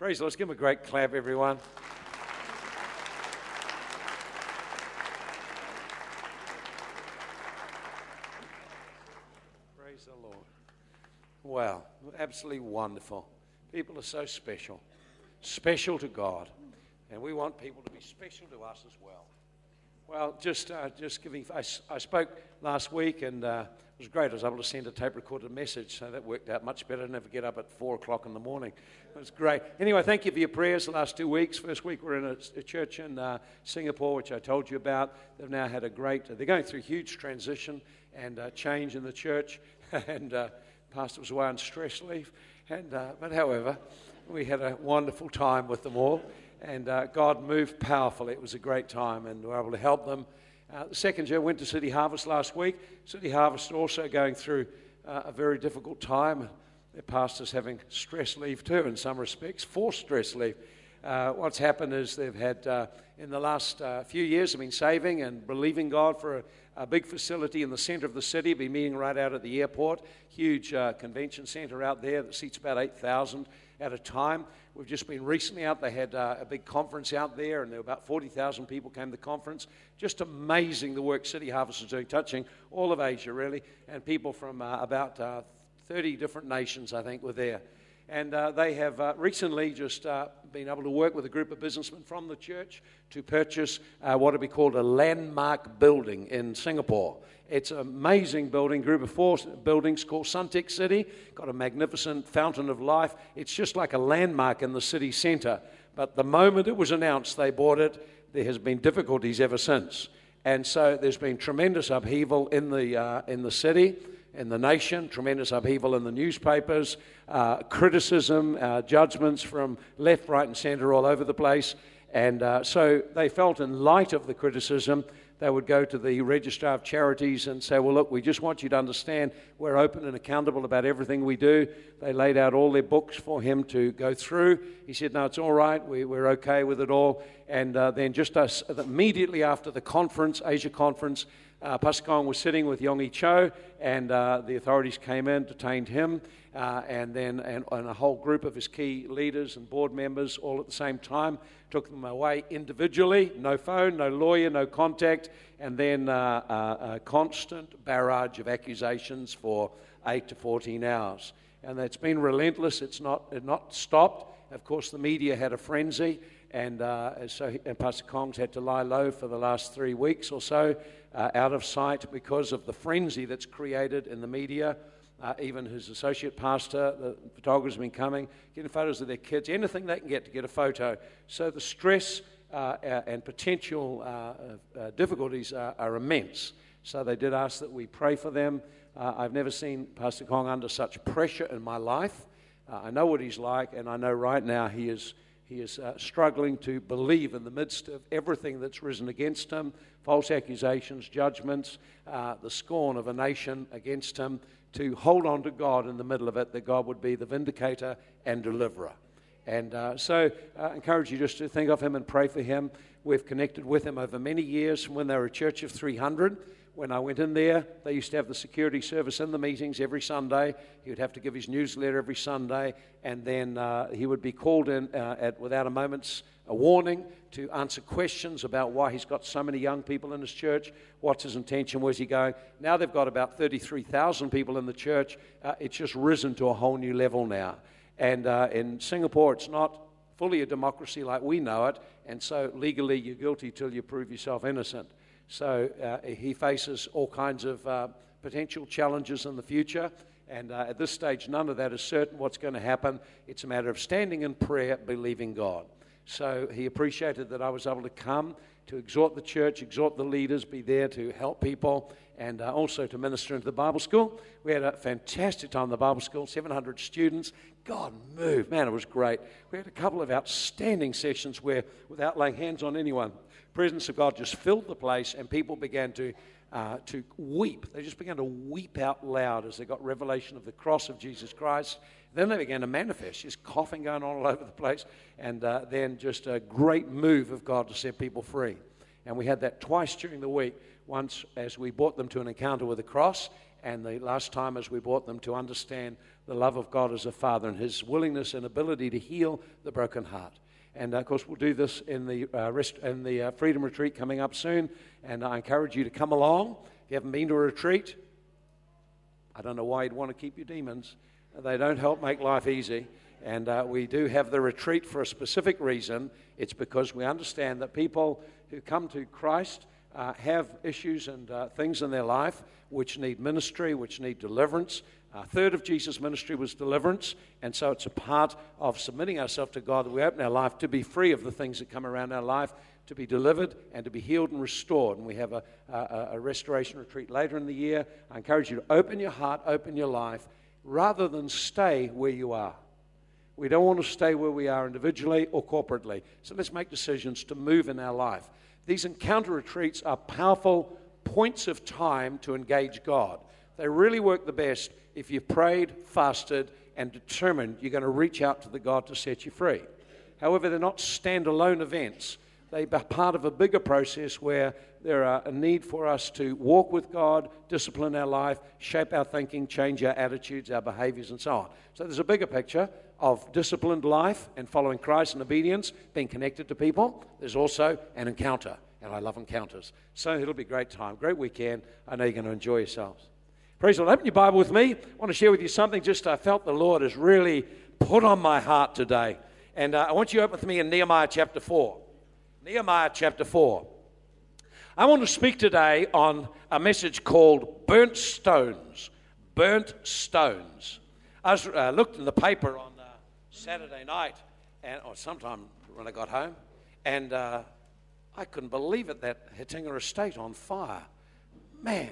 Praise the Lord. Let's give him a great clap, everyone. Praise the Lord. Wow, absolutely wonderful. People are so special, special to God, and we want people to be special to us as well. Well, just uh, just giving. I, I, spoke last week, and uh, it was great. I was able to send a tape recorded message, so that worked out much better. I never get up at four o'clock in the morning. It was great. Anyway, thank you for your prayers the last two weeks. First week we are in a, a church in uh, Singapore, which I told you about. They've now had a great. They're going through huge transition and uh, change in the church, and uh, pastor was away on stress leave. And uh, but however, we had a wonderful time with them all and uh, God moved powerfully. It was a great time, and we were able to help them. Uh, the second year went to City Harvest last week. City Harvest also going through uh, a very difficult time. Their pastors having stress leave too, in some respects, forced stress leave. Uh, what's happened is they've had, uh, in the last uh, few years, have been saving and believing God for a, a, big facility in the center of the city, be meeting right out at the airport. Huge convention center out there that seats about 8,000 at a time. We've just been recently out. They had uh, a big conference out there, and there were about 40,000 people came to the conference. Just amazing the work City Harvest is doing, touching all of Asia, really. And people from uh, about uh, 30 different nations, I think, were there. And uh, they have uh, recently just uh, been able to work with a group of businessmen from the church to purchase uh, what would be called a landmark building in Singapore. It's an amazing building, group of four buildings called Suntec City. Got a magnificent fountain of life. It's just like a landmark in the city centre. But the moment it was announced they bought it, there has been difficulties ever since. And so there's been tremendous upheaval in the, uh, in the city in the nation, tremendous upheaval in the newspapers, uh, criticism, uh, judgments from left, right, and centre all over the place. And uh, so they felt, in light of the criticism, they would go to the registrar of charities and say, Well, look, we just want you to understand we're open and accountable about everything we do. They laid out all their books for him to go through. He said, No, it's all right. We, are okay with it all. And uh, then, just us, immediately after the conference, Asia conference, uh, Kong was sitting with Yonggi Cho, and uh, the authorities came in, detained him, uh, and then and, and, a whole group of his key leaders and board members all at the same time took them away individually. No phone, no lawyer, no contact, and then uh, uh, a constant barrage of accusations for eight to 14 hours. And it's been relentless. It's not, it's not stopped. Of course, the media had a frenzy, and uh, so and Pastor Kong's had to lie low for the last three weeks or so uh, out of sight because of the frenzy that's created in the media. Uh, even his associate pastor, the photographers been coming, getting photos of their kids, anything they can get to get a photo. So the stress uh, and potential uh, uh, difficulties are, are, immense. So they did ask that we pray for them. I've never seen Pastor Kong under such pressure in my life. I know what he's like, and I know right now he is he is uh, struggling to believe in the midst of everything that's risen against him false accusations, judgments, uh, the scorn of a nation against him, to hold on to God in the middle of it, that God would be the vindicator and deliverer. And uh, so uh, I encourage you just to think of him and pray for him. We've connected with him over many years from when they were a church of 300 when I went in there, they used to have the security service in the meetings every Sunday. He would have to give his newsletter every Sunday, and then uh, he would be called in uh, at, without a moment's a warning to answer questions about why he's got so many young people in his church. What's his intention? Where's he going? Now they've got about 33,000 people in the church. Uh, it's just risen to a whole new level now. And uh, in Singapore, it's not fully a democracy like we know it, and so legally you're guilty till you prove yourself innocent. So uh, he faces all kinds of uh, potential challenges in the future. And uh, at this stage, none of that is certain what's going to happen. It's a matter of standing in prayer, believing God. So he appreciated that I was able to come to exhort the church, exhort the leaders, be there to help people, and uh, also to minister into the Bible school. We had a fantastic time in the Bible school, 700 students. God moved. Man, it was great. We had a couple of outstanding sessions where, without laying hands on anyone, presence of God just filled the place, and people began to, uh, to weep. They just began to weep out loud as they got revelation of the cross of Jesus Christ. Then they began to manifest, just coughing going on all over the place, and uh, then just a great move of God to set people free. And we had that twice during the week. Once as we brought them to an encounter with the cross, and the last time as we brought them to understand the love of God as a Father and His willingness and ability to heal the broken heart. And of course, we'll do this in the, uh, rest, in the uh, Freedom Retreat coming up soon. And I encourage you to come along. If you haven't been to a retreat, I don't know why you'd want to keep your demons. They don't help make life easy. And uh, we do have the retreat for a specific reason. It's because we understand that people who come to Christ uh, have issues and uh, things in their life which need ministry, which need deliverance. A third of Jesus' ministry was deliverance, and so it's a part of submitting ourselves to God that we open our life to be free of the things that come around our life, to be delivered and to be healed and restored. And we have a, a, a restoration retreat later in the year. I encourage you to open your heart, open your life, rather than stay where you are. We don't want to stay where we are individually or corporately. So let's make decisions to move in our life. These encounter retreats are powerful points of time to engage God. They really work the best if you've prayed, fasted, and determined you're going to reach out to the God to set you free. However, they're not standalone events. They are part of a bigger process where there are a need for us to walk with God, discipline our life, shape our thinking, change our attitudes, our behaviors, and so on. So there's a bigger picture of disciplined life and following Christ and obedience, being connected to people. There's also an encounter, and I love encounters. So it'll be a great time, great weekend. I know you're going to enjoy yourselves. Praise the Lord. Open your Bible with me. I want to share with you something just I felt the Lord has really put on my heart today. And uh, I want you to open with me in Nehemiah chapter 4. Nehemiah chapter 4. I want to speak today on a message called Burnt Stones. Burnt Stones. I was, uh, looked in the paper on Saturday night, and or sometime when I got home, and uh, I couldn't believe it that Hettinger Estate on fire. Man,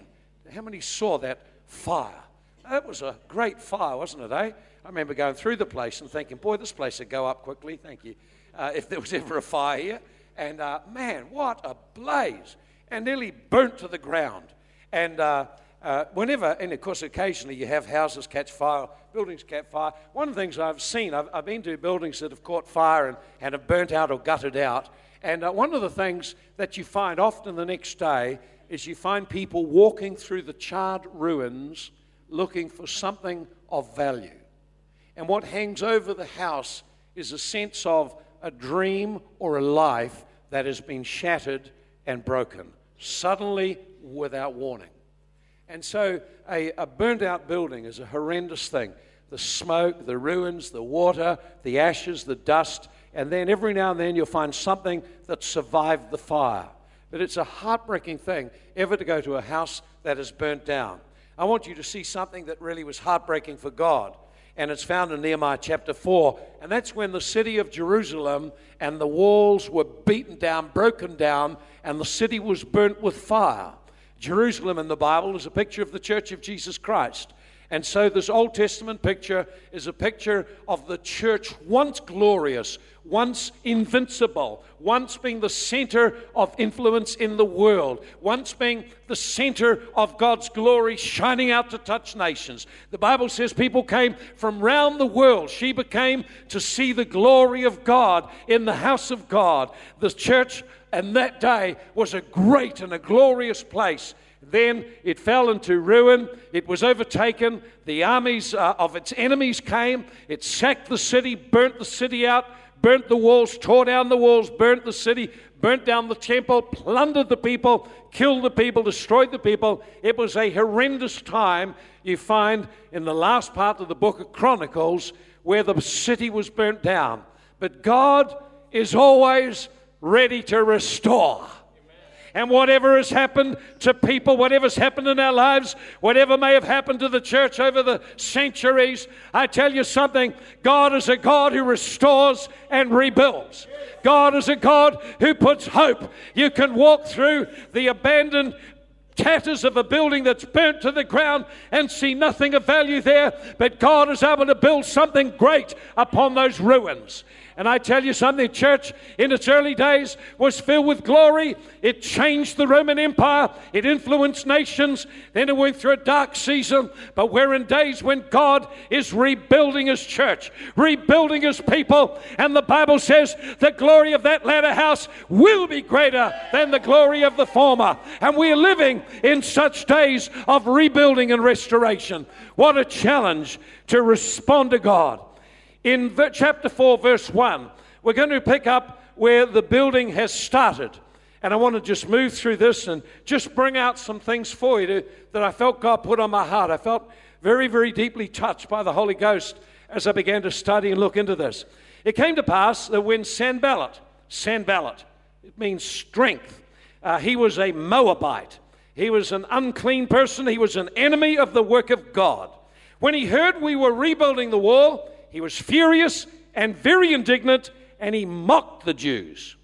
how many saw that fire? That was a great fire, wasn't it, eh? I remember going through the place and thinking, boy, this place would go up quickly, thank you, uh, if there was ever a fire here. And uh, man, what a blaze! And nearly burnt to the ground. And uh, uh, whenever, and of course, occasionally you have houses catch fire, buildings catch fire. One of the things I've seen, I've, I've been to buildings that have caught fire and, and have burnt out or gutted out. And uh, one of the things that you find often the next day is you find people walking through the charred ruins looking for something of value. And what hangs over the house is a sense of a dream or a life that has been shattered and broken, suddenly without warning. And so a, a burnt out building is a horrendous thing. The smoke, the ruins, the water, the ashes, the dust, and then every now and then you'll find something that survived the fire. But it's a heartbreaking thing ever to go to a house that is burnt down. I want you to see something that really was heartbreaking for God. And it's found in Nehemiah chapter 4. And that's when the city of Jerusalem and the walls were beaten down, broken down, and the city was burnt with fire. Jerusalem in the Bible is a picture of the church of Jesus Christ. And so, this Old Testament picture is a picture of the church once glorious, once invincible, once being the center of influence in the world, once being the center of God's glory shining out to touch nations. The Bible says people came from round the world. Sheba came to see the glory of God in the house of God. The church and that day was a great and a glorious place. Then it fell into ruin. It was overtaken. The armies uh, of its enemies came. It sacked the city, burnt the city out, burnt the walls, tore down the walls, burnt the city, burnt down the temple, plundered the people, killed the people, destroyed the people. It was a horrendous time you find in the last part of the book of Chronicles where the city was burnt down. But God is always ready to restore. And whatever has happened to people, whatever's happened in our lives, whatever may have happened to the church over the centuries, I tell you something God is a God who restores and rebuilds. God is a God who puts hope. You can walk through the abandoned tatters of a building that's burnt to the ground and see nothing of value there, but God is able to build something great upon those ruins. And I tell you something, church in its early days was filled with glory. It changed the Roman Empire, it influenced nations. Then it went through a dark season. But we're in days when God is rebuilding His church, rebuilding His people. And the Bible says the glory of that latter house will be greater than the glory of the former. And we're living in such days of rebuilding and restoration. What a challenge to respond to God. In chapter 4, verse 1, we're going to pick up where the building has started. And I want to just move through this and just bring out some things for you to, that I felt God put on my heart. I felt very, very deeply touched by the Holy Ghost as I began to study and look into this. It came to pass that when Sanballat, Sanballat, it means strength, uh, he was a Moabite. He was an unclean person. He was an enemy of the work of God. When he heard we were rebuilding the wall, he was furious and very indignant, and he mocked the Jews.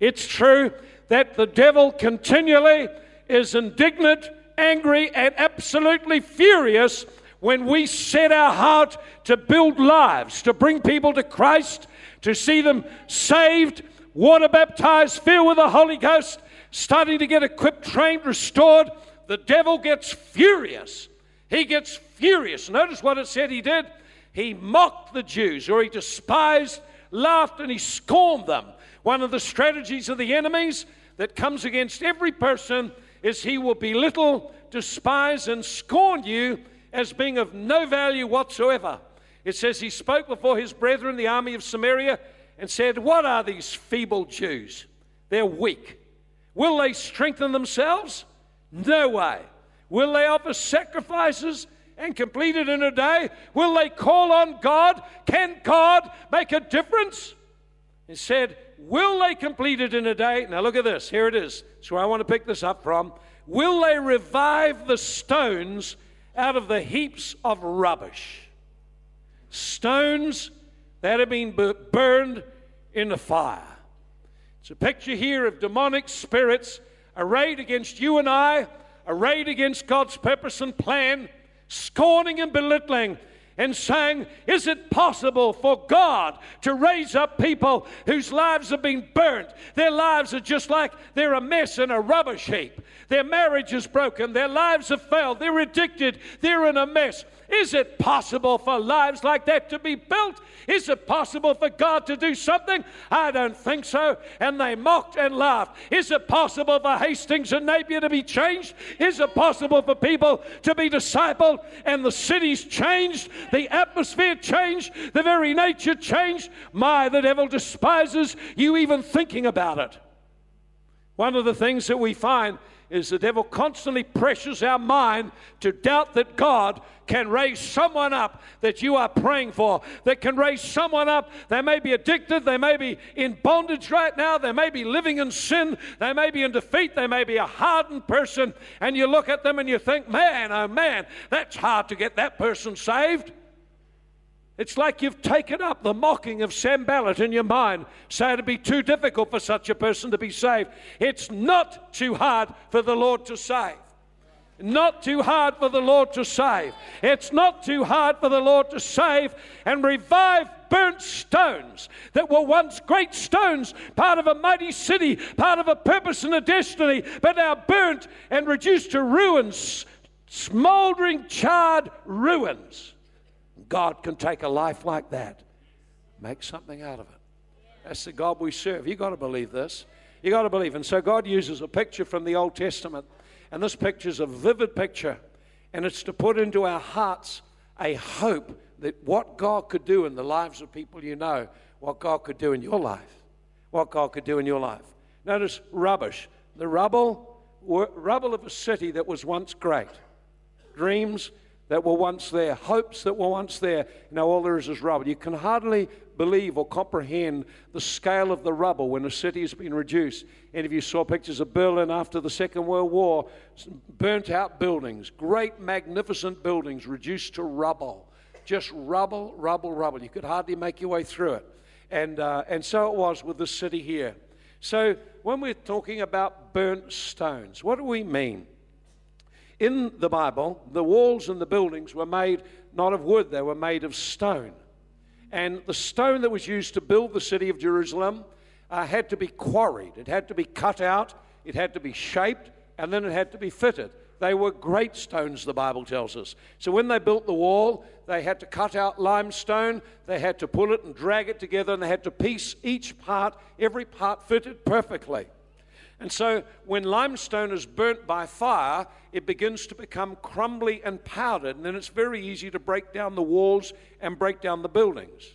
It's true that the devil continually is indignant, angry, and absolutely furious when we set our heart to build lives, to bring people to Christ, to see them saved, water baptized, filled with the Holy Ghost, starting to get equipped, trained, restored. The devil gets furious. He gets furious. Notice what it said he did. He mocked the Jews, or he despised, laughed, and he scorned them. One of the strategies of the enemies that comes against every person is he will belittle, despise, and scorn you as being of no value whatsoever. It says he spoke before his brethren, the army of Samaria, and said, What are these feeble Jews? They're weak. Will they strengthen themselves? No way. Will they offer sacrifices and complete it in a day? Will they call on God? Can God make a difference? He said, Will they complete it in a day? Now look at this. Here it is. That's where I want to pick this up from. Will they revive the stones out of the heaps of rubbish? Stones that have been burned in the fire. It's a picture here of demonic spirits arrayed against you and I, arrayed against God's purpose and plan, scorning and belittling and saying, Is it possible for God to raise up people whose lives have been burnt? Their lives are just like they're a mess in a rubbish heap. Their marriage is broken. Their lives have failed. They're addicted. They're in a mess. Is it possible for lives like that to be built? Is it possible for God to do something? I don't think so. And they mocked and laughed. Is it possible for Hastings and Napier to be changed? Is it possible for people to be discipled and the cities changed, the atmosphere changed, the very nature changed? My, the devil despises you even thinking about it. One of the things that we find is the devil constantly pressures our mind to doubt that God can raise someone up that you are praying for, that can raise someone up. They may be addicted, they may be in bondage right now, they may be living in sin, they may be in defeat, they may be a hardened person, and you look at them and you think, man, oh man, that's hard to get that person saved. It's like you've taken up the mocking of Sam Sanballat in your mind, saying it'd be too difficult for such a person to be saved. It's not too hard for the Lord to save. Not too hard for the Lord to save. It's not too hard for the Lord to save and revive burnt stones that were once great stones, part of a mighty city, part of a purpose and a destiny, but now burnt and reduced to ruins, smoldering, charred ruins. God can take a life like that, make something out of it. That's the God we serve. You've got to believe this. You've got to believe. And so God uses a picture from the Old Testament, and this picture is a vivid picture, and it's to put into our hearts a hope that what God could do in the lives of people you know, what God could do in your life, what God could do in your life. Notice rubbish. The rubble, rubble of a city that was once great. Dreams, that were once there, hopes that were once there. Now all there is is rubble. You can hardly believe or comprehend the scale of the rubble when a city has been reduced. And if you saw pictures of Berlin after the Second World War, burnt out buildings, great magnificent buildings reduced to rubble. Just rubble, rubble, rubble. You could hardly make your way through it. And, uh, and so it was with the city here. So when we're talking about burnt stones, what do we mean? In the Bible, the walls and the buildings were made not of wood, they were made of stone. And the stone that was used to build the city of Jerusalem uh, had to be quarried, it had to be cut out, it had to be shaped, and then it had to be fitted. They were great stones, the Bible tells us. So when they built the wall, they had to cut out limestone, they had to pull it and drag it together, and they had to piece each part, every part fitted perfectly. And so when limestone is burnt by fire, it begins to become crumbly and powdered, and then it's very easy to break down the walls and break down the buildings.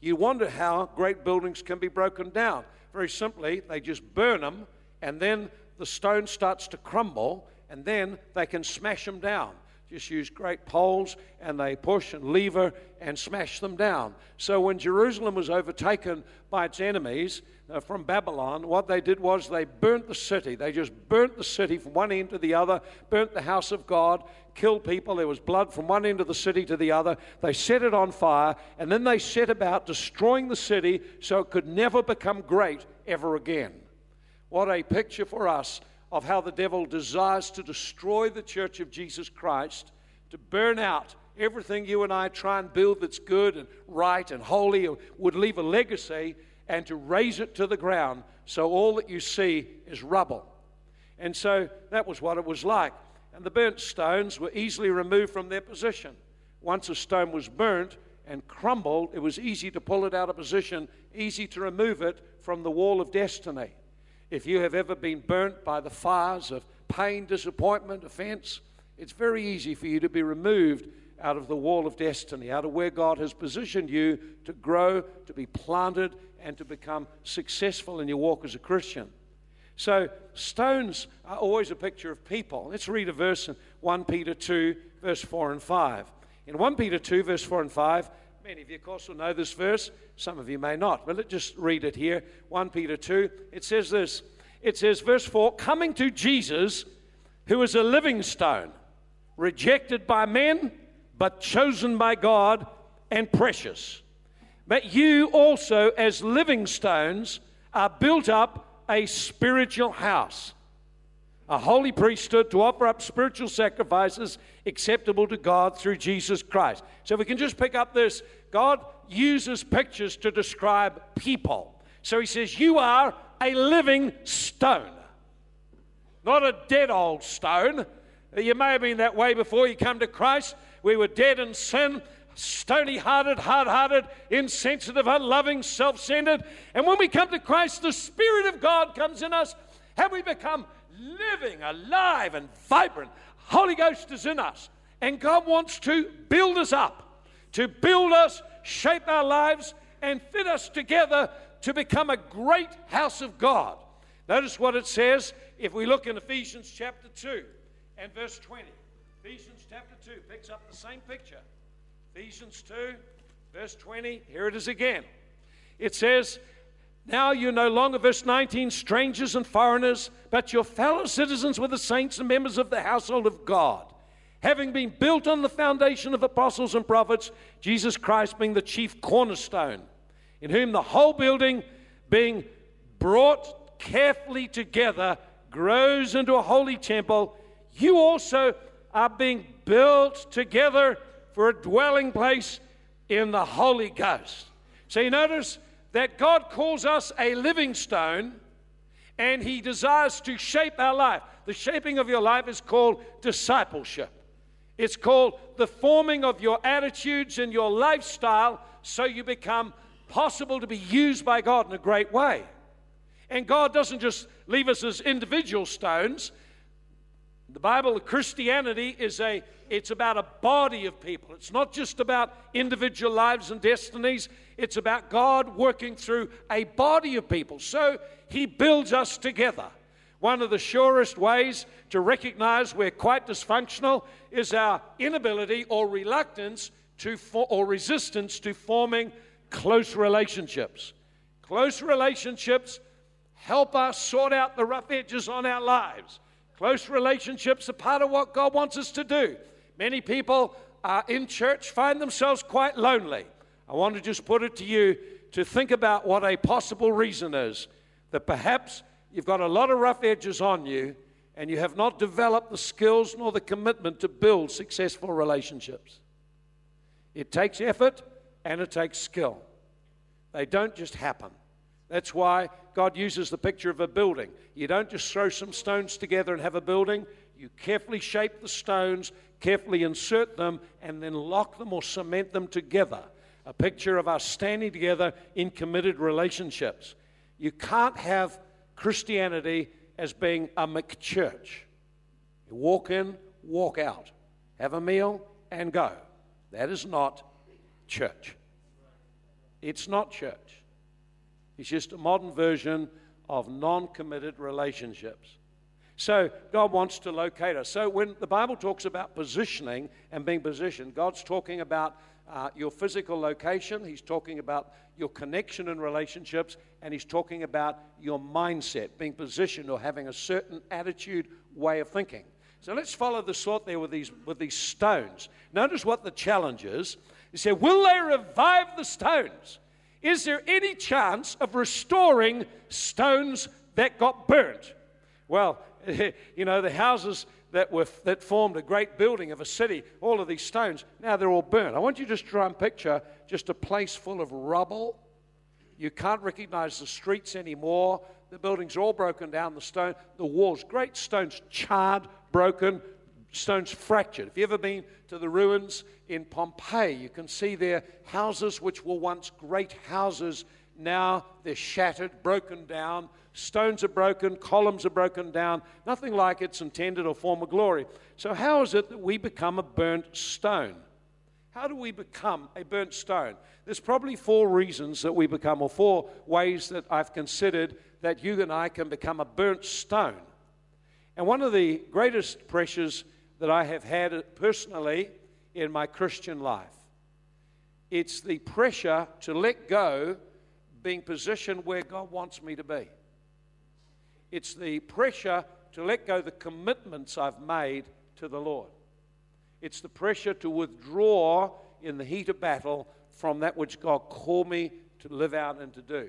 You wonder how great buildings can be broken down. Very simply, they just burn them, and then the stone starts to crumble, and then they can smash them down just use great poles and they push and lever and smash them down. So when Jerusalem was overtaken by its enemies uh, from Babylon, what they did was they burnt the city. They just burnt the city from one end to the other, burnt the house of God, killed people. There was blood from one end of the city to the other. They set it on fire, and then they set about destroying the city so it could never become great ever again. What a picture for us of how the devil desires to destroy the church of Jesus Christ, to burn out everything you and I try and build that's good and right and holy, would leave a legacy, and to raze it to the ground so all that you see is rubble. And so that was what it was like. And the burnt stones were easily removed from their position. Once a stone was burnt and crumbled, it was easy to pull it out of position, easy to remove it from the wall of destiny. If you have ever been burnt by the fires of pain, disappointment, offense, it's very easy for you to be removed out of the wall of destiny, out of where God has positioned you to grow, to be planted, and to become successful in your walk as a Christian. So, stones are always a picture of people. Let's read a verse in 1 Peter 2, verse 4 and 5. In 1 Peter 2, verse 4 and 5, Many of you, of course, will know this verse. Some of you may not. But let's just read it here. 1 Peter 2. It says this It says, verse 4 Coming to Jesus, who is a living stone, rejected by men, but chosen by God and precious. But you also, as living stones, are built up a spiritual house a holy priesthood to offer up spiritual sacrifices acceptable to God through Jesus Christ. So we can just pick up this. God uses pictures to describe people. So he says, You are a living stone, not a dead old stone. You may have been that way before you come to Christ. We were dead in sin, stony hearted, hard hearted, insensitive, unloving, self centered. And when we come to Christ, the Spirit of God comes in us, Have we become living, alive, and vibrant. Holy Ghost is in us. And God wants to build us up, to build us, shape our lives, and fit us together to become a great house of God. Notice what it says if we look in Ephesians chapter 2 and verse 20. Ephesians chapter 2 picks up the same picture. Ephesians 2, verse 20. Here it is again. It says, now you're no longer, verse 19, strangers and foreigners, but your fellow citizens with the saints and members of the household of God, having been built on the foundation of apostles and prophets, Jesus Christ being the chief cornerstone, in whom the whole building being brought carefully together grows into a holy temple. You also are being built together for a dwelling place in the Holy Ghost. So you notice that God calls us a living stone and He desires to shape our life. The shaping of your life is called discipleship. It's called the forming of your attitudes and your lifestyle so you become possible to be used by God in a great way. And God doesn't just leave us as individual stones. The Bible, Christianity is a it's about a body of people. It's not just about individual lives and destinies. It's about God working through a body of people. So he builds us together. One of the surest ways to recognize we're quite dysfunctional is our inability or reluctance to for, or resistance to forming close relationships. Close relationships help us sort out the rough edges on our lives. Close relationships are part of what God wants us to do. Many people uh, in church find themselves quite lonely. I want to just put it to you to think about what a possible reason is that perhaps you've got a lot of rough edges on you and you have not developed the skills nor the commitment to build successful relationships. It takes effort and it takes skill. They don't just happen. That's why God uses the picture of a building. You don't just throw some stones together and have a building. You carefully shape the stones, carefully insert them, and then lock them or cement them together a picture of us standing together in committed relationships. You can't have Christianity as being a McChurch. You walk in, walk out, have a meal, and go. That is not church. It's not church. It's just a modern version of non committed relationships. So God wants to locate us. So when the Bible talks about positioning and being positioned, God's talking about uh, your physical location, He's talking about your connection and relationships, and He's talking about your mindset, being positioned or having a certain attitude, way of thinking. So let's follow the thought there with these, with these stones. Notice what the challenge is. He said, Will they revive the stones? Is there any chance of restoring stones that got burnt? Well, you know, the houses that, were, that formed a great building of a city, all of these stones, now they're all burnt. I want you to just try and picture just a place full of rubble. You can't recognize the streets anymore. The buildings are all broken down, the stone, the walls, great stones charred, broken, stones fractured. If you've ever been to the ruins in Pompeii, you can see there houses which were once great houses. Now they're shattered, broken down. Stones are broken, columns are broken down. Nothing like its intended or former glory. So, how is it that we become a burnt stone? How do we become a burnt stone? There's probably four reasons that we become, or four ways that I've considered that you and I can become a burnt stone. And one of the greatest pressures that I have had personally in my Christian life. It's the pressure to let go being positioned where God wants me to be. It's the pressure to let go the commitments I've made to the Lord. It's the pressure to withdraw in the heat of battle from that which God called me to live out and to do.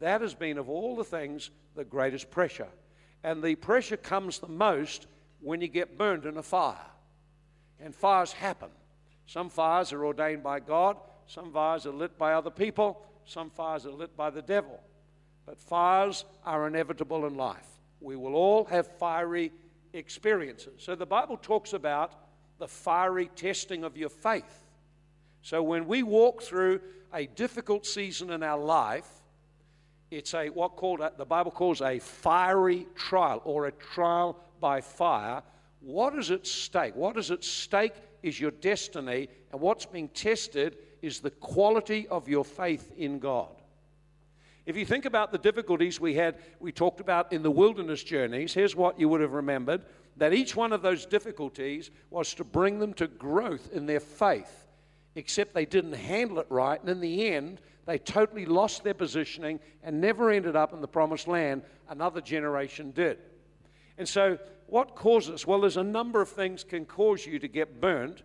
That has been, of all the things, the greatest pressure. And the pressure comes the most when you get burned in a fire. And fires happen. Some fires are ordained by God, some fires are lit by other people, some fires are lit by the devil. But fires are inevitable in life. We will all have fiery experiences. So the Bible talks about the fiery testing of your faith. So when we walk through a difficult season in our life, it's a what called the Bible calls a fiery trial or a trial by fire. What is at stake? What is at stake is your destiny, and what's being tested is the quality of your faith in God. If you think about the difficulties we had, we talked about in the wilderness journeys, here's what you would have remembered that each one of those difficulties was to bring them to growth in their faith, except they didn't handle it right, and in the end, they totally lost their positioning and never ended up in the promised land. Another generation did. And so, what causes? Well, there's a number of things can cause you to get burnt.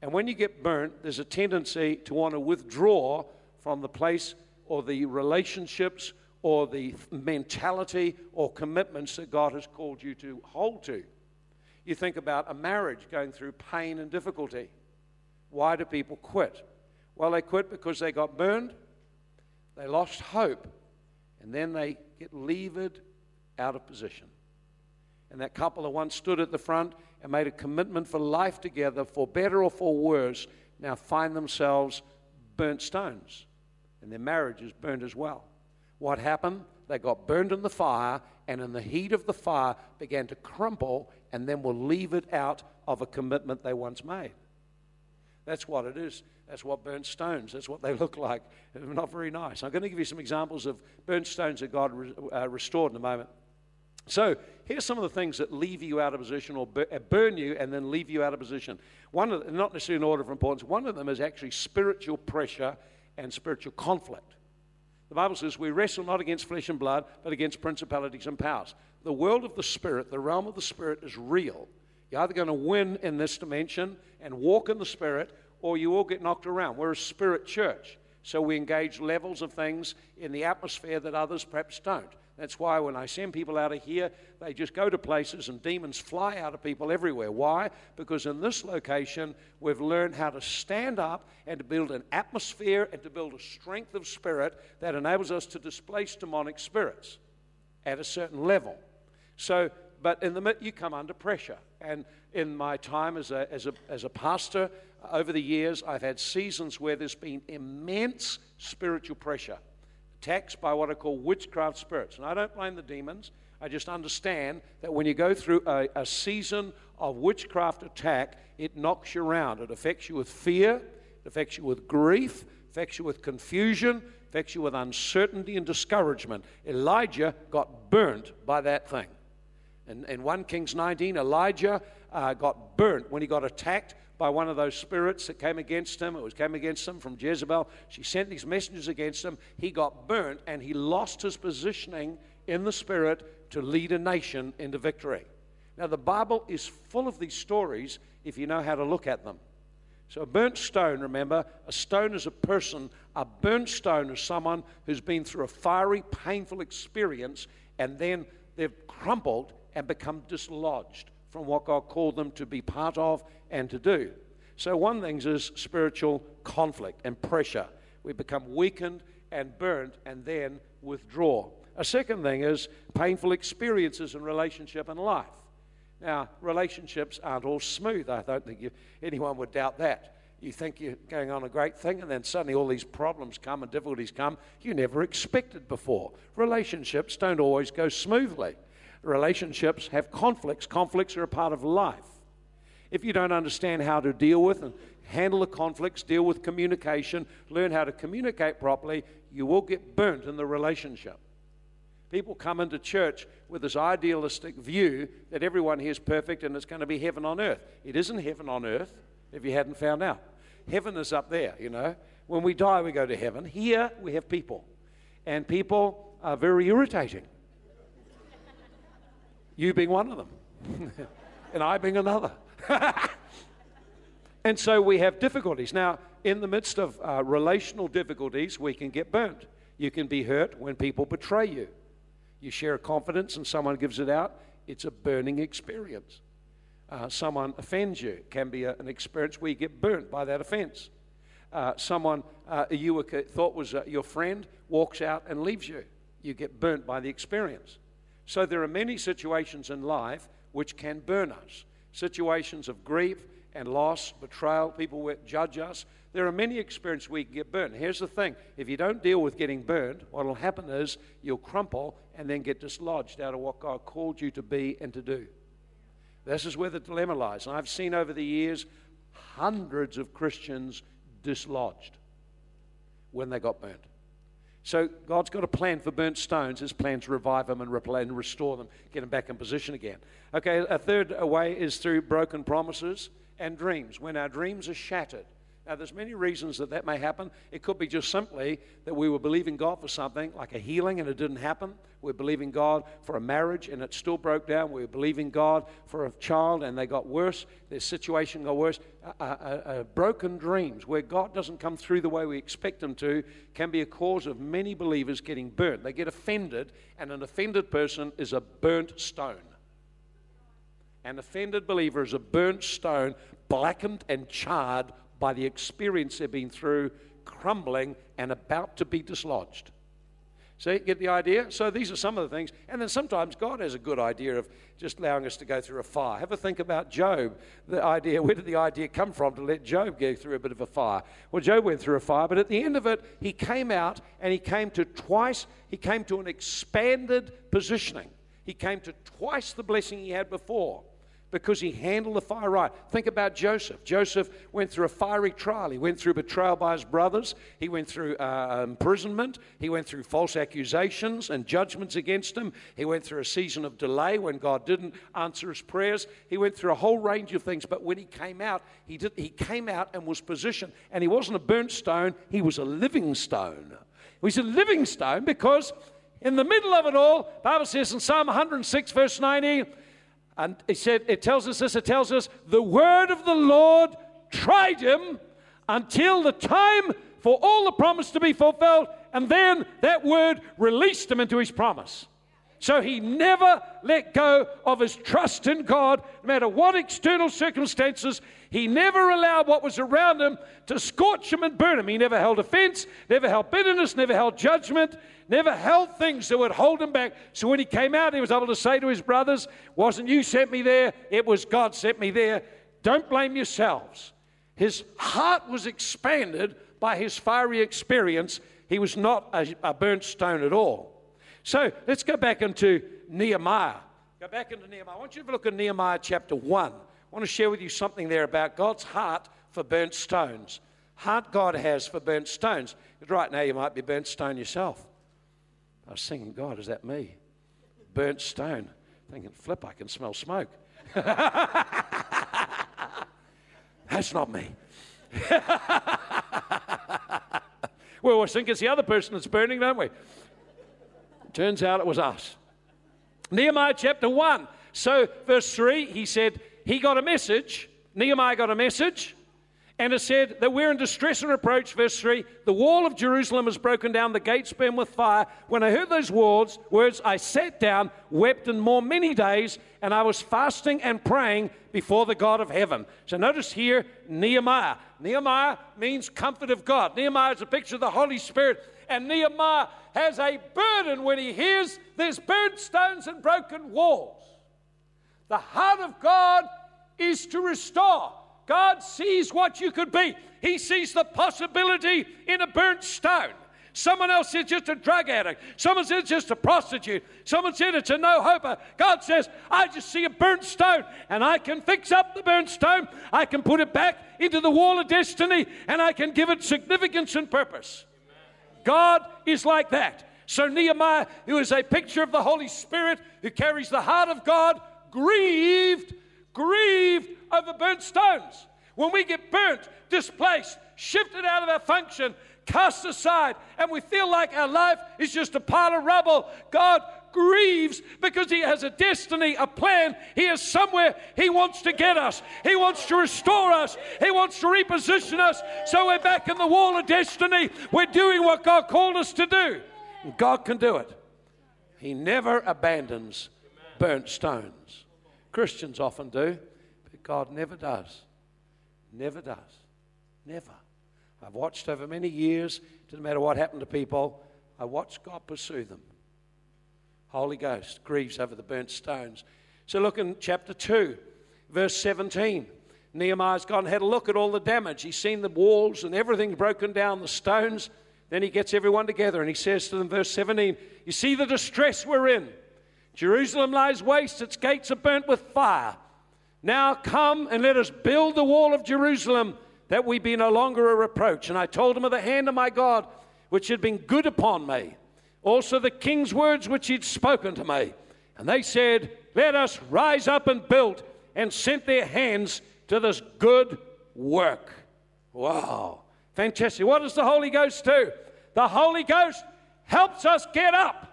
And when you get burnt, there's a tendency to want to withdraw from the place or the relationships or the mentality or commitments that God has called you to hold to. You think about a marriage going through pain and difficulty. Why do people quit? Well, they quit because they got burned, they lost hope, and then they get levered out of position. And that couple that once stood at the front and made a commitment for life together, for better or for worse, now find themselves burnt stones. And their marriage is burned as well. What happened? They got burned in the fire, and in the heat of the fire began to crumple, and then will leave it out of a commitment they once made. That's what it is. That's what burnt stones, that's what they look like. They're not very nice. I'm going to give you some examples of burnt stones that God uh, restored in a moment. So here's some of the things that leave you out of position or uh, burn you and then leave you out of position. One of not necessarily in order of importance, one of them is actually spiritual pressure and spiritual conflict. The Bible says we wrestle not against flesh and blood, but against principalities and powers. The world of the spirit, the realm of the spirit is real. You're either going to win in this dimension and walk in the spirit, or you will get knocked around. We're a spirit church, so we engage levels of things in the atmosphere that others perhaps don't. That's why when I send people out of here, they just go to places and demons fly out of people everywhere. Why? Because in this location, we've learned how to stand up and to build an atmosphere and to build a strength of spirit that enables us to displace demonic spirits at a certain level. So, but in the you come under pressure. And in my time as a, as a, as a pastor, over the years, I've had seasons where there's been immense spiritual pressure attacks by what I call witchcraft spirits. And I don't blame the demons. I just understand that when you go through a, a season of witchcraft attack, it knocks you around. It affects you with fear, it affects you with grief, affects you with confusion, affects you with uncertainty and discouragement. Elijah got burnt by that thing. In, in 1 Kings 19, Elijah uh, got burnt when he got attacked by one of those spirits that came against him. It was came against him from Jezebel. She sent these messengers against him. He got burnt and he lost his positioning in the spirit to lead a nation into victory. Now, the Bible is full of these stories if you know how to look at them. So, a burnt stone, remember, a stone is a person. A burnt stone is someone who's been through a fiery, painful experience and then they've crumbled and become dislodged from what God called them to be part of and to do. So, one thing is spiritual conflict and pressure. We become weakened and burnt and then withdraw. A second thing is painful experiences in relationship and life. Now, relationships aren't all smooth. I don't think you, anyone would doubt that. You think you're going on a great thing, and then suddenly all these problems come and difficulties come you never expected before. Relationships don't always go smoothly relationships have conflicts. Conflicts are a part of life. If you don't understand how to deal with and handle the conflicts, deal with communication, learn how to communicate properly, you will get burnt in the relationship. People come into church with this idealistic view that everyone here is perfect and it's going to be heaven on earth. It isn't heaven on earth if you hadn't found out. Heaven is up there, you know. When we die, we go to heaven. Here, we have people. And people are very irritating you being one of them, and I being another. and so we have difficulties. Now, in the midst of uh, relational difficulties, we can get burnt. You can be hurt when people betray you. You share a confidence and someone gives it out, it's a burning experience. Uh, someone offends you, it can be a, an experience where you get burnt by that offense. Uh, someone uh, you thought was uh, your friend walks out and leaves you. You get burnt by the experience. So there are many situations in life which can burn us situations of grief and loss, betrayal, people will judge us. There are many experiences we can get burned. Here's the thing if you don't deal with getting burned, what will happen is you'll crumple and then get dislodged out of what God called you to be and to do. This is where the dilemma lies. And I've seen over the years hundreds of Christians dislodged when they got burnt. So God's got a plan for burnt stones. His plan to revive them and, and restore them, get them back in position again. Okay, a third way is through broken promises and dreams. When our dreams are shattered, now, there's many reasons that that may happen. It could be just simply that we were believing God for something, like a healing, and it didn't happen. We're believing God for a marriage, and it still broke down. We are believing God for a child, and they got worse. Their situation got worse. Broken dreams, where God doesn't come through the way we expect Him to, can be a cause of many believers getting burnt. They get offended, and an offended person is a burnt stone. An offended believer is a burnt stone, blackened and charred by the experience they've been through, crumbling and about to be dislodged. See, get the idea? So these are some of the things. And then sometimes God has a good idea of just allowing us to go through a fire. Have a think about Job. The idea, where did the idea come from to let Job go through a bit of a fire? Well, Job went through a fire, but at the end of it, he came out and he came to twice, he came to an expanded positioning. He came to twice the blessing he had before because he handled the fire right. Think about Joseph. Joseph went through a fiery trial. He went through betrayal by his brothers. He went through uh, imprisonment. He went through false accusations and judgments against him. He went through a season of delay when God didn't answer his prayers. He went through a whole range of things. But when he came out, he, did, he came out and was positioned. And he wasn't a burnt stone, he was a living stone. He was a living stone because in the middle of it all, Bible says in Psalm 106, verse 90, and it said, it tells us this, it tells us the word of the Lord tried him until the time for all the promise to be fulfilled, and then that word released him into his promise. So he never let go of his trust in God, no matter what external circumstances. He never allowed what was around him to scorch him and burn him. He never held offense, never held bitterness, never held judgment, never held things that would hold him back. So when he came out, he was able to say to his brothers, Wasn't you sent me there? It was God sent me there. Don't blame yourselves. His heart was expanded by his fiery experience He was not a, a burnt stone at all. So let's go back into Nehemiah. Go back into Nehemiah. I want you to look at Nehemiah chapter 1. I want to share with you something there about God's heart for burnt stones. Heart God has for burnt stones. Right now, you might be burnt stone yourself. I was thinking, God, is that me? Burnt stone. Thinking, flip, I can smell smoke. That's not me. well, we think it's the other person that's burning, don't we? Turns out it was us. Nehemiah chapter 1. So, verse 3, he said, He got a message. Nehemiah got a message. And it said that we're in distress and reproach. Verse 3 The wall of Jerusalem is broken down, the gates burn with fire. When I heard those words, words, I sat down, wept in more many days, and I was fasting and praying before the God of heaven. So notice here Nehemiah. Nehemiah means comfort of God. Nehemiah is a picture of the Holy Spirit. And Nehemiah has a burden when he hears there's burnt stones and broken walls. The heart of God is to restore. God sees what you could be. He sees the possibility in a burnt stone. Someone else said just a drug addict. Someone said just a prostitute. Someone said it's a no hoper. God says, I just see a burnt stone and I can fix up the burnt stone. I can put it back into the wall of destiny and I can give it significance and purpose. God is like that. So Nehemiah, who is a picture of the Holy Spirit, who carries the heart of God, grieved, grieved over burnt stones. When we get burnt, displaced, shifted out of our function, cast aside, and we feel like our life is just a pile of rubble, God grieves because He has a destiny, a plan. He is somewhere He wants to get us. He wants to restore us. He wants to reposition us so we're back in the wall of destiny. We're doing what God called us to do. And God can do it. He never abandons burnt stones. Christians often do. God never does. Never does. Never. I've watched over many years, doesn't matter what happened to people, I watched God pursue them. Holy Ghost grieves over the burnt stones. So look in chapter 2, verse 17. Nehemiah's gone and had a look at all the damage. He's seen the walls and everything broken down, the stones. Then he gets everyone together and he says to them, verse 17, You see the distress we're in. Jerusalem lies waste, its gates are burnt with fire. Now come and let us build the wall of Jerusalem that we be no longer a reproach. And I told him of the hand of my God, which had been good upon me, also the king's words which he'd spoken to me. And they said, Let us rise up and build, and sent their hands to this good work. Wow, fantastic. What does the Holy Ghost do? The Holy Ghost helps us get up.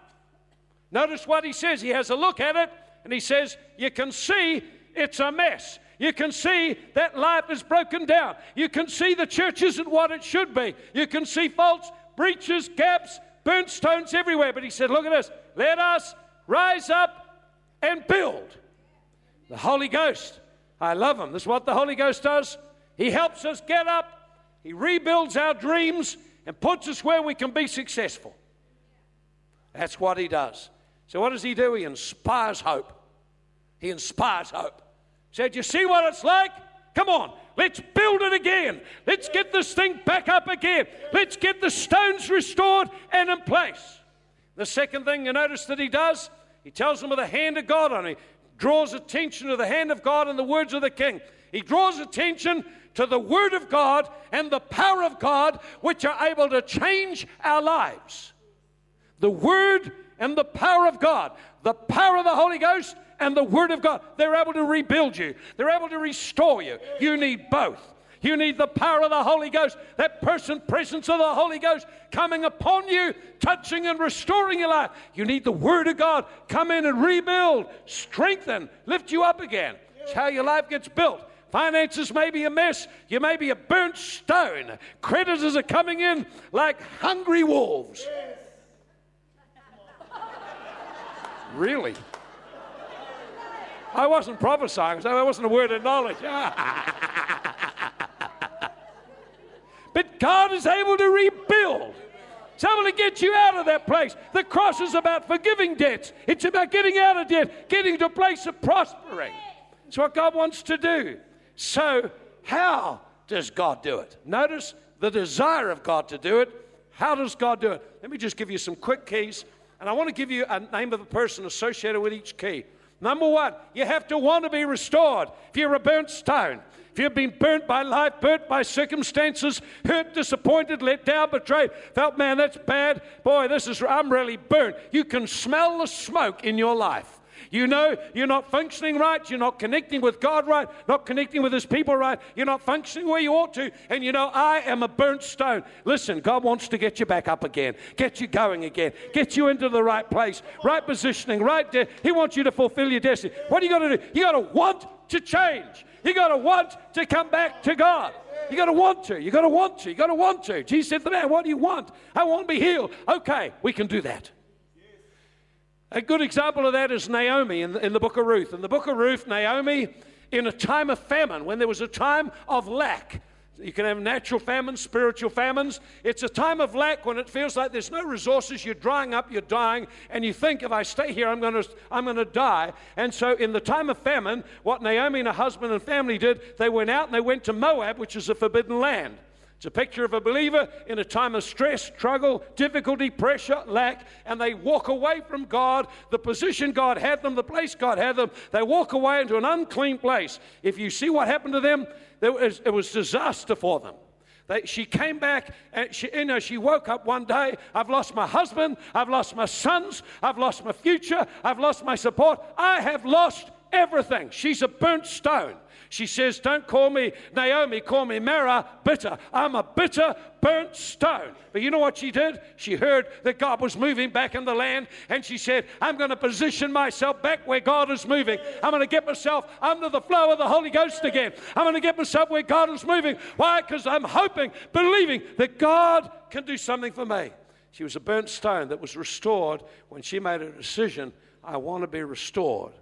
Notice what he says. He has a look at it, and he says, You can see it's a mess. You can see that life is broken down. You can see the church isn't what it should be. You can see faults, breaches, gaps, burnt stones everywhere. But he said, Look at this. Let us rise up and build. The Holy Ghost. I love him. This is what the Holy Ghost does. He helps us get up, He rebuilds our dreams, and puts us where we can be successful. That's what He does. So, what does He do? He inspires hope. He inspires hope. Said, You see what it's like? Come on, let's build it again. Let's get this thing back up again. Let's get the stones restored and in place. The second thing you notice that he does, he tells them of the hand of God on him. Draws attention to the hand of God and the words of the king. He draws attention to the word of God and the power of God, which are able to change our lives. The word and the power of God, the power of the Holy Ghost and the Word of God. They're able to rebuild you, they're able to restore you. You need both. You need the power of the Holy Ghost, that person presence of the Holy Ghost coming upon you, touching and restoring your life. You need the Word of God come in and rebuild, strengthen, lift you up again. It's how your life gets built. Finances may be a mess. You may be a burnt stone. Creditors are coming in like hungry wolves. Really? I wasn't prophesying, that wasn't a word of knowledge. but God is able to rebuild. It's able to get you out of that place. The cross is about forgiving debts. It's about getting out of debt, getting to a place of prospering. It's what God wants to do. So, how does God do it? Notice the desire of God to do it. How does God do it? Let me just give you some quick keys, and I want to give you a name of a person associated with each key. Number one, you have to want to be restored. If you're a burnt stone, if you've been burnt by life, burnt by circumstances, hurt, disappointed, let down, betrayed, felt, man, that's bad. Boy, this is, I'm really burnt. You can smell the smoke in your life. You know you're not functioning right, you're not connecting with God right, not connecting with His people right, you're not functioning where you ought to, and you know, I am a burnt stone. Listen, God wants to get you back up again, get you going again, get you into the right place, right positioning, right there. He wants you to fulfill your destiny. What do you got to do? You got to want to change. You got to want to come back to God. You got to want to. You got to want to. You got to want to. Jesus said to the man, What do you want? I want to be healed. Okay, we can do that. A good example of that is Naomi in the, in the book of Ruth. In the book of Ruth, Naomi, in a time of famine, when there was a time of lack, you can have natural famines, spiritual famines. It's a time of lack when it feels like there's no resources. You're drying up, you're dying, and you think, if I stay here, I'm going to, I'm going to die. And so, in the time of famine, what Naomi and her husband and family did, they went out and they went to Moab, which is a forbidden land. It's a picture of a believer in a time of stress, struggle, difficulty, pressure, lack, and they walk away from God, the position God had them, the place God had them. They walk away into an unclean place. If you see what happened to them, was, it was disaster for them. They, she came back and she, you know, she woke up one day. I've lost my husband. I've lost my sons. I've lost my future. I've lost my support. I have lost everything. She's a burnt stone. She says, Don't call me Naomi, call me Mara, bitter. I'm a bitter, burnt stone. But you know what she did? She heard that God was moving back in the land, and she said, I'm going to position myself back where God is moving. I'm going to get myself under the flow of the Holy Ghost again. I'm going to get myself where God is moving. Why? Because I'm hoping, believing that God can do something for me. She was a burnt stone that was restored when she made a decision I want to be restored.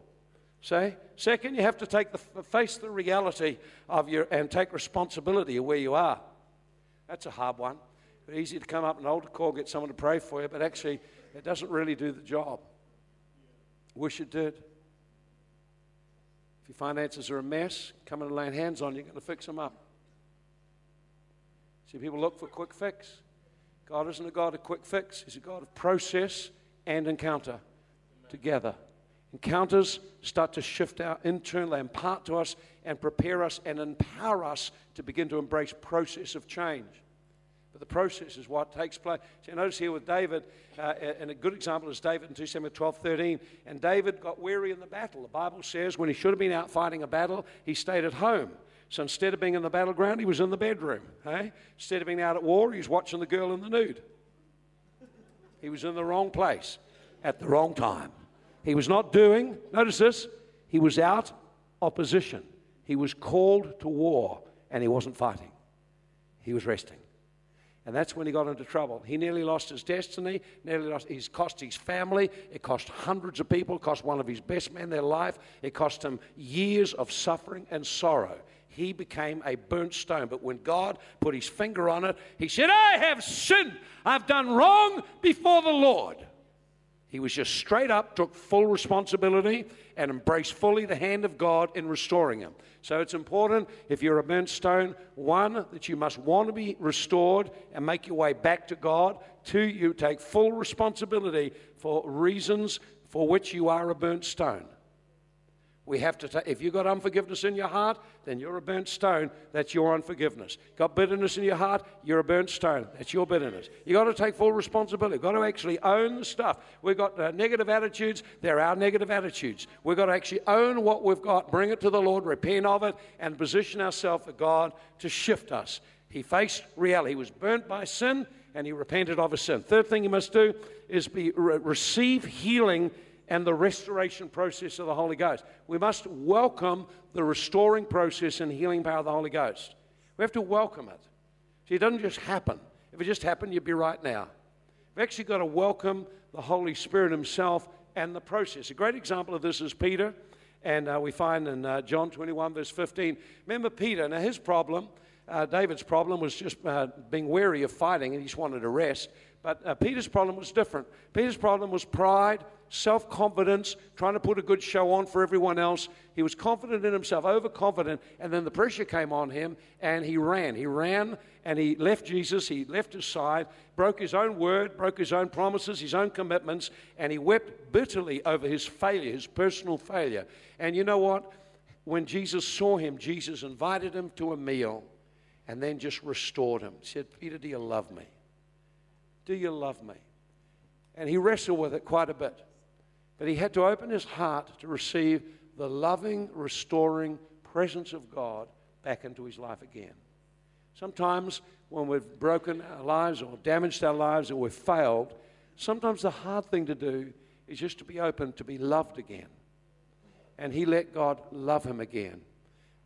Say, second, you have to take the, face the reality of your and take responsibility of where you are. That's a hard one. It's easy to come up an altar call, get someone to pray for you, but actually, it doesn't really do the job. Wish it did. If your finances are a mess, come and lay hands on you, you're going to fix them up. See, people look for quick fix. God isn't a God of quick fix, He's a God of process and encounter together. Encounters start to shift our internal, they impart to us and prepare us and empower us to begin to embrace process of change. But the process is what takes place. So notice here with David, uh, and a good example is David in 2 Samuel 12, 13. And David got weary in the battle. The Bible says when he should have been out fighting a battle, he stayed at home. So instead of being in the battleground, he was in the bedroom. Hey? Instead of being out at war, he was watching the girl in the nude. He was in the wrong place at the wrong time. He was not doing, notice this, he was out opposition. He was called to war and he wasn't fighting. He was resting. And that's when he got into trouble. He nearly lost his destiny, nearly lost, he's cost his family, it cost hundreds of people, it cost one of his best men their life, it cost him years of suffering and sorrow. He became a burnt stone. But when God put his finger on it, he said, I have sinned. I've done wrong before the Lord. He was just straight up, took full responsibility, and embraced fully the hand of God in restoring him. So it's important, if you're a burnt stone, one, that you must want to be restored and make your way back to God. Two, you take full responsibility for reasons for which you are a burnt stone. We have to, if you've got unforgiveness in your heart, then you're a burnt stone. That's your unforgiveness. Got bitterness in your heart, you're a burnt stone. That's your bitterness. You've got to take full responsibility. You've got to actually own the stuff. We've got uh, negative attitudes, they're our negative attitudes. We've got to actually own what we've got, bring it to the Lord, repent of it, and position ourselves for God to shift us. He faced reality. He was burnt by sin and he repented of his sin. Third thing he must do is be, re- receive healing and the restoration process of the Holy Ghost. We must welcome the restoring process and healing power of the Holy Ghost. We have to welcome it. See, it doesn't just happen. If it just happened, you'd be right now. We've actually got to welcome the Holy Spirit Himself and the process. A great example of this is Peter, and uh, we find in uh, John 21, verse 15. Remember Peter, now his problem, uh, David's problem was just uh, being weary of fighting and he just wanted to rest. But uh, Peter's problem was different. Peter's problem was pride, self confidence, trying to put a good show on for everyone else. He was confident in himself, overconfident, and then the pressure came on him and he ran. He ran and he left Jesus, he left his side, broke his own word, broke his own promises, his own commitments, and he wept bitterly over his failure, his personal failure. And you know what? When Jesus saw him, Jesus invited him to a meal and then just restored him. He said, Peter, do you love me? Do you love me? And he wrestled with it quite a bit. But he had to open his heart to receive the loving, restoring presence of God back into his life again. Sometimes when we've broken our lives or damaged our lives or we've failed, sometimes the hard thing to do is just to be open to be loved again. And he let God love him again.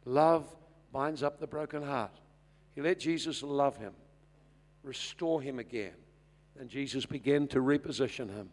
Love binds up the broken heart. He let Jesus love him, restore him again. And Jesus began to reposition him.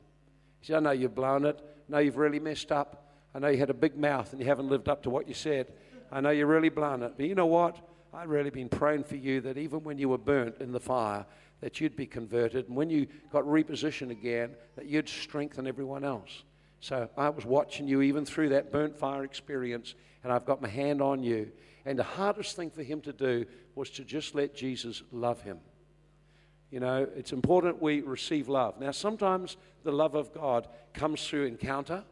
He said, I know you've blown it. I know you've really messed up. I know you had a big mouth and you haven't lived up to what you said. I know you're really blown it. But you know what? I've really been praying for you that even when you were burnt in the fire, that you'd be converted. And when you got repositioned again, that you'd strengthen everyone else. So I was watching you even through that burnt fire experience, and I've got my hand on you. And the hardest thing for him to do was to just let Jesus love him. You know, it's important we receive love. Now, sometimes the love of God comes through encounter,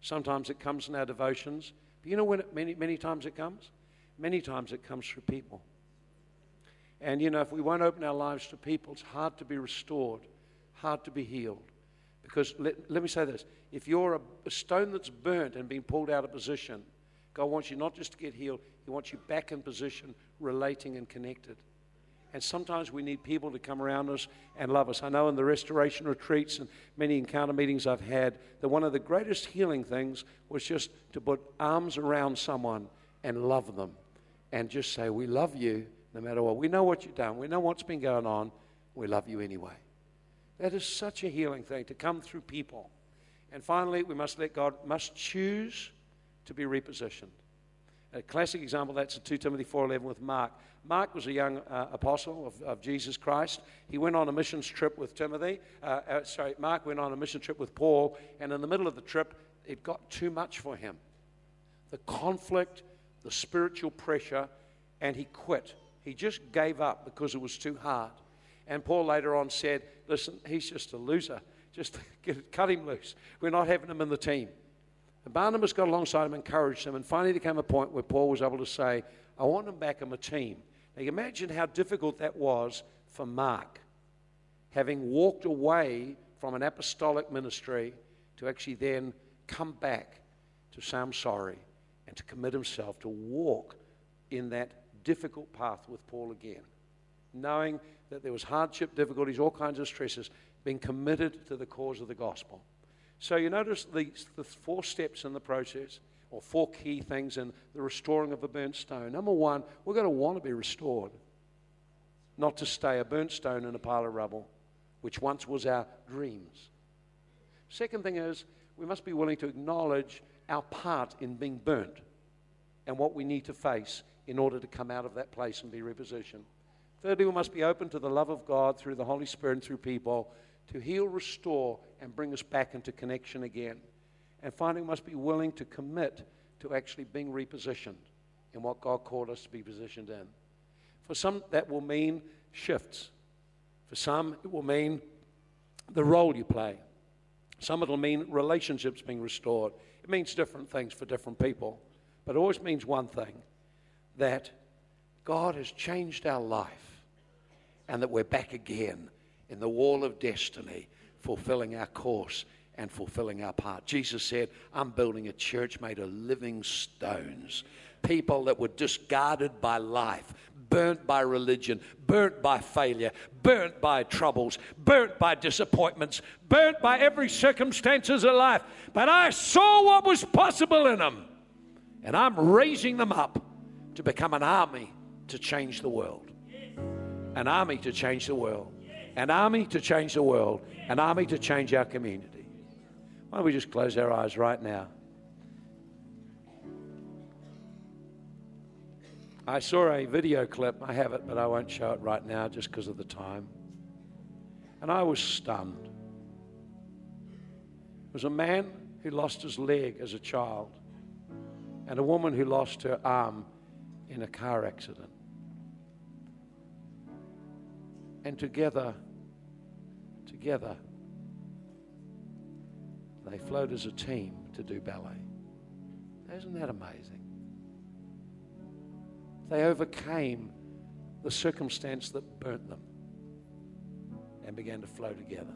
sometimes it comes in our devotions. But you know when it, many, many times it comes? Many times it comes through people. And you know, if we won't open our lives to people, it's hard to be restored, hard to be healed. Because let, let me say this if you're a, a stone that's burnt and being pulled out of position, God wants you not just to get healed, He wants you back in position, relating and connected. And sometimes we need people to come around us and love us. I know in the restoration retreats and many encounter meetings I've had that one of the greatest healing things was just to put arms around someone and love them and just say, We love you no matter what. We know what you've done, we know what's been going on. We love you anyway. That is such a healing thing to come through people. And finally, we must let God, must choose to be repositioned. A classic example that's 2 Timothy 4.11 with Mark. Mark was a young uh, apostle of, of, Jesus Christ. He went on a missions trip with Timothy. Uh, uh, sorry, Mark went on a mission trip with Paul, and in the middle of the trip, it got too much for him. The conflict, the spiritual pressure, and he quit. He just gave up because it was too hard. And Paul later on said, Listen, he's just a loser. Just cut him loose. We're not having him in the team. And Barnabas got alongside him, encouraged him, and finally there came a point where Paul was able to say, I want him back in my team. Now, you imagine how difficult that was for Mark, having walked away from an apostolic ministry to actually then come back to say, I'm sorry, and to commit himself to walk in that difficult path with Paul again, knowing that there was hardship, difficulties, all kinds of stresses, being committed to the cause of the gospel. So you notice the, the four steps in the process, or four key things in the restoring of a burnt stone. Number one, we're going to want to be restored, not to stay a burnt stone in a pile of rubble, which once was our dreams. Second thing is, we must be willing to acknowledge our part in being burnt and what we need to face in order to come out of that place and be repositioned. Thirdly, we must be open to the love of God through the Holy Spirit and through people to heal, restore, and bring us back into connection again. And finally, we must be willing to commit to actually being repositioned in what God called us to be positioned in. For some, that will mean shifts. For some, it will mean the role you play. Some, it'll mean relationships being restored. It means different things for different people. But it always means one thing that God has changed our life and that we're back again in the wall of destiny, fulfilling our course and fulfilling our part. Jesus said, I'm building a church made of living stones. People that were discarded by life, burnt by religion, burnt by failure, burnt by troubles, burnt by disappointments, burnt by every circumstances of life. But I saw what was possible in them, and I'm raising them up to become an army to change the world. An army to change the world. An army to change the world. An army to change our community. Why don't we just close our eyes right now? I saw a video clip. I have it, but I won't show it right now just because of the time. And I was stunned. It was a man who lost his leg as a child, and a woman who lost her arm in a car accident. And together, together, they flowed as a team to do ballet. Isn't that amazing? They overcame the circumstance that burnt them and began to flow together.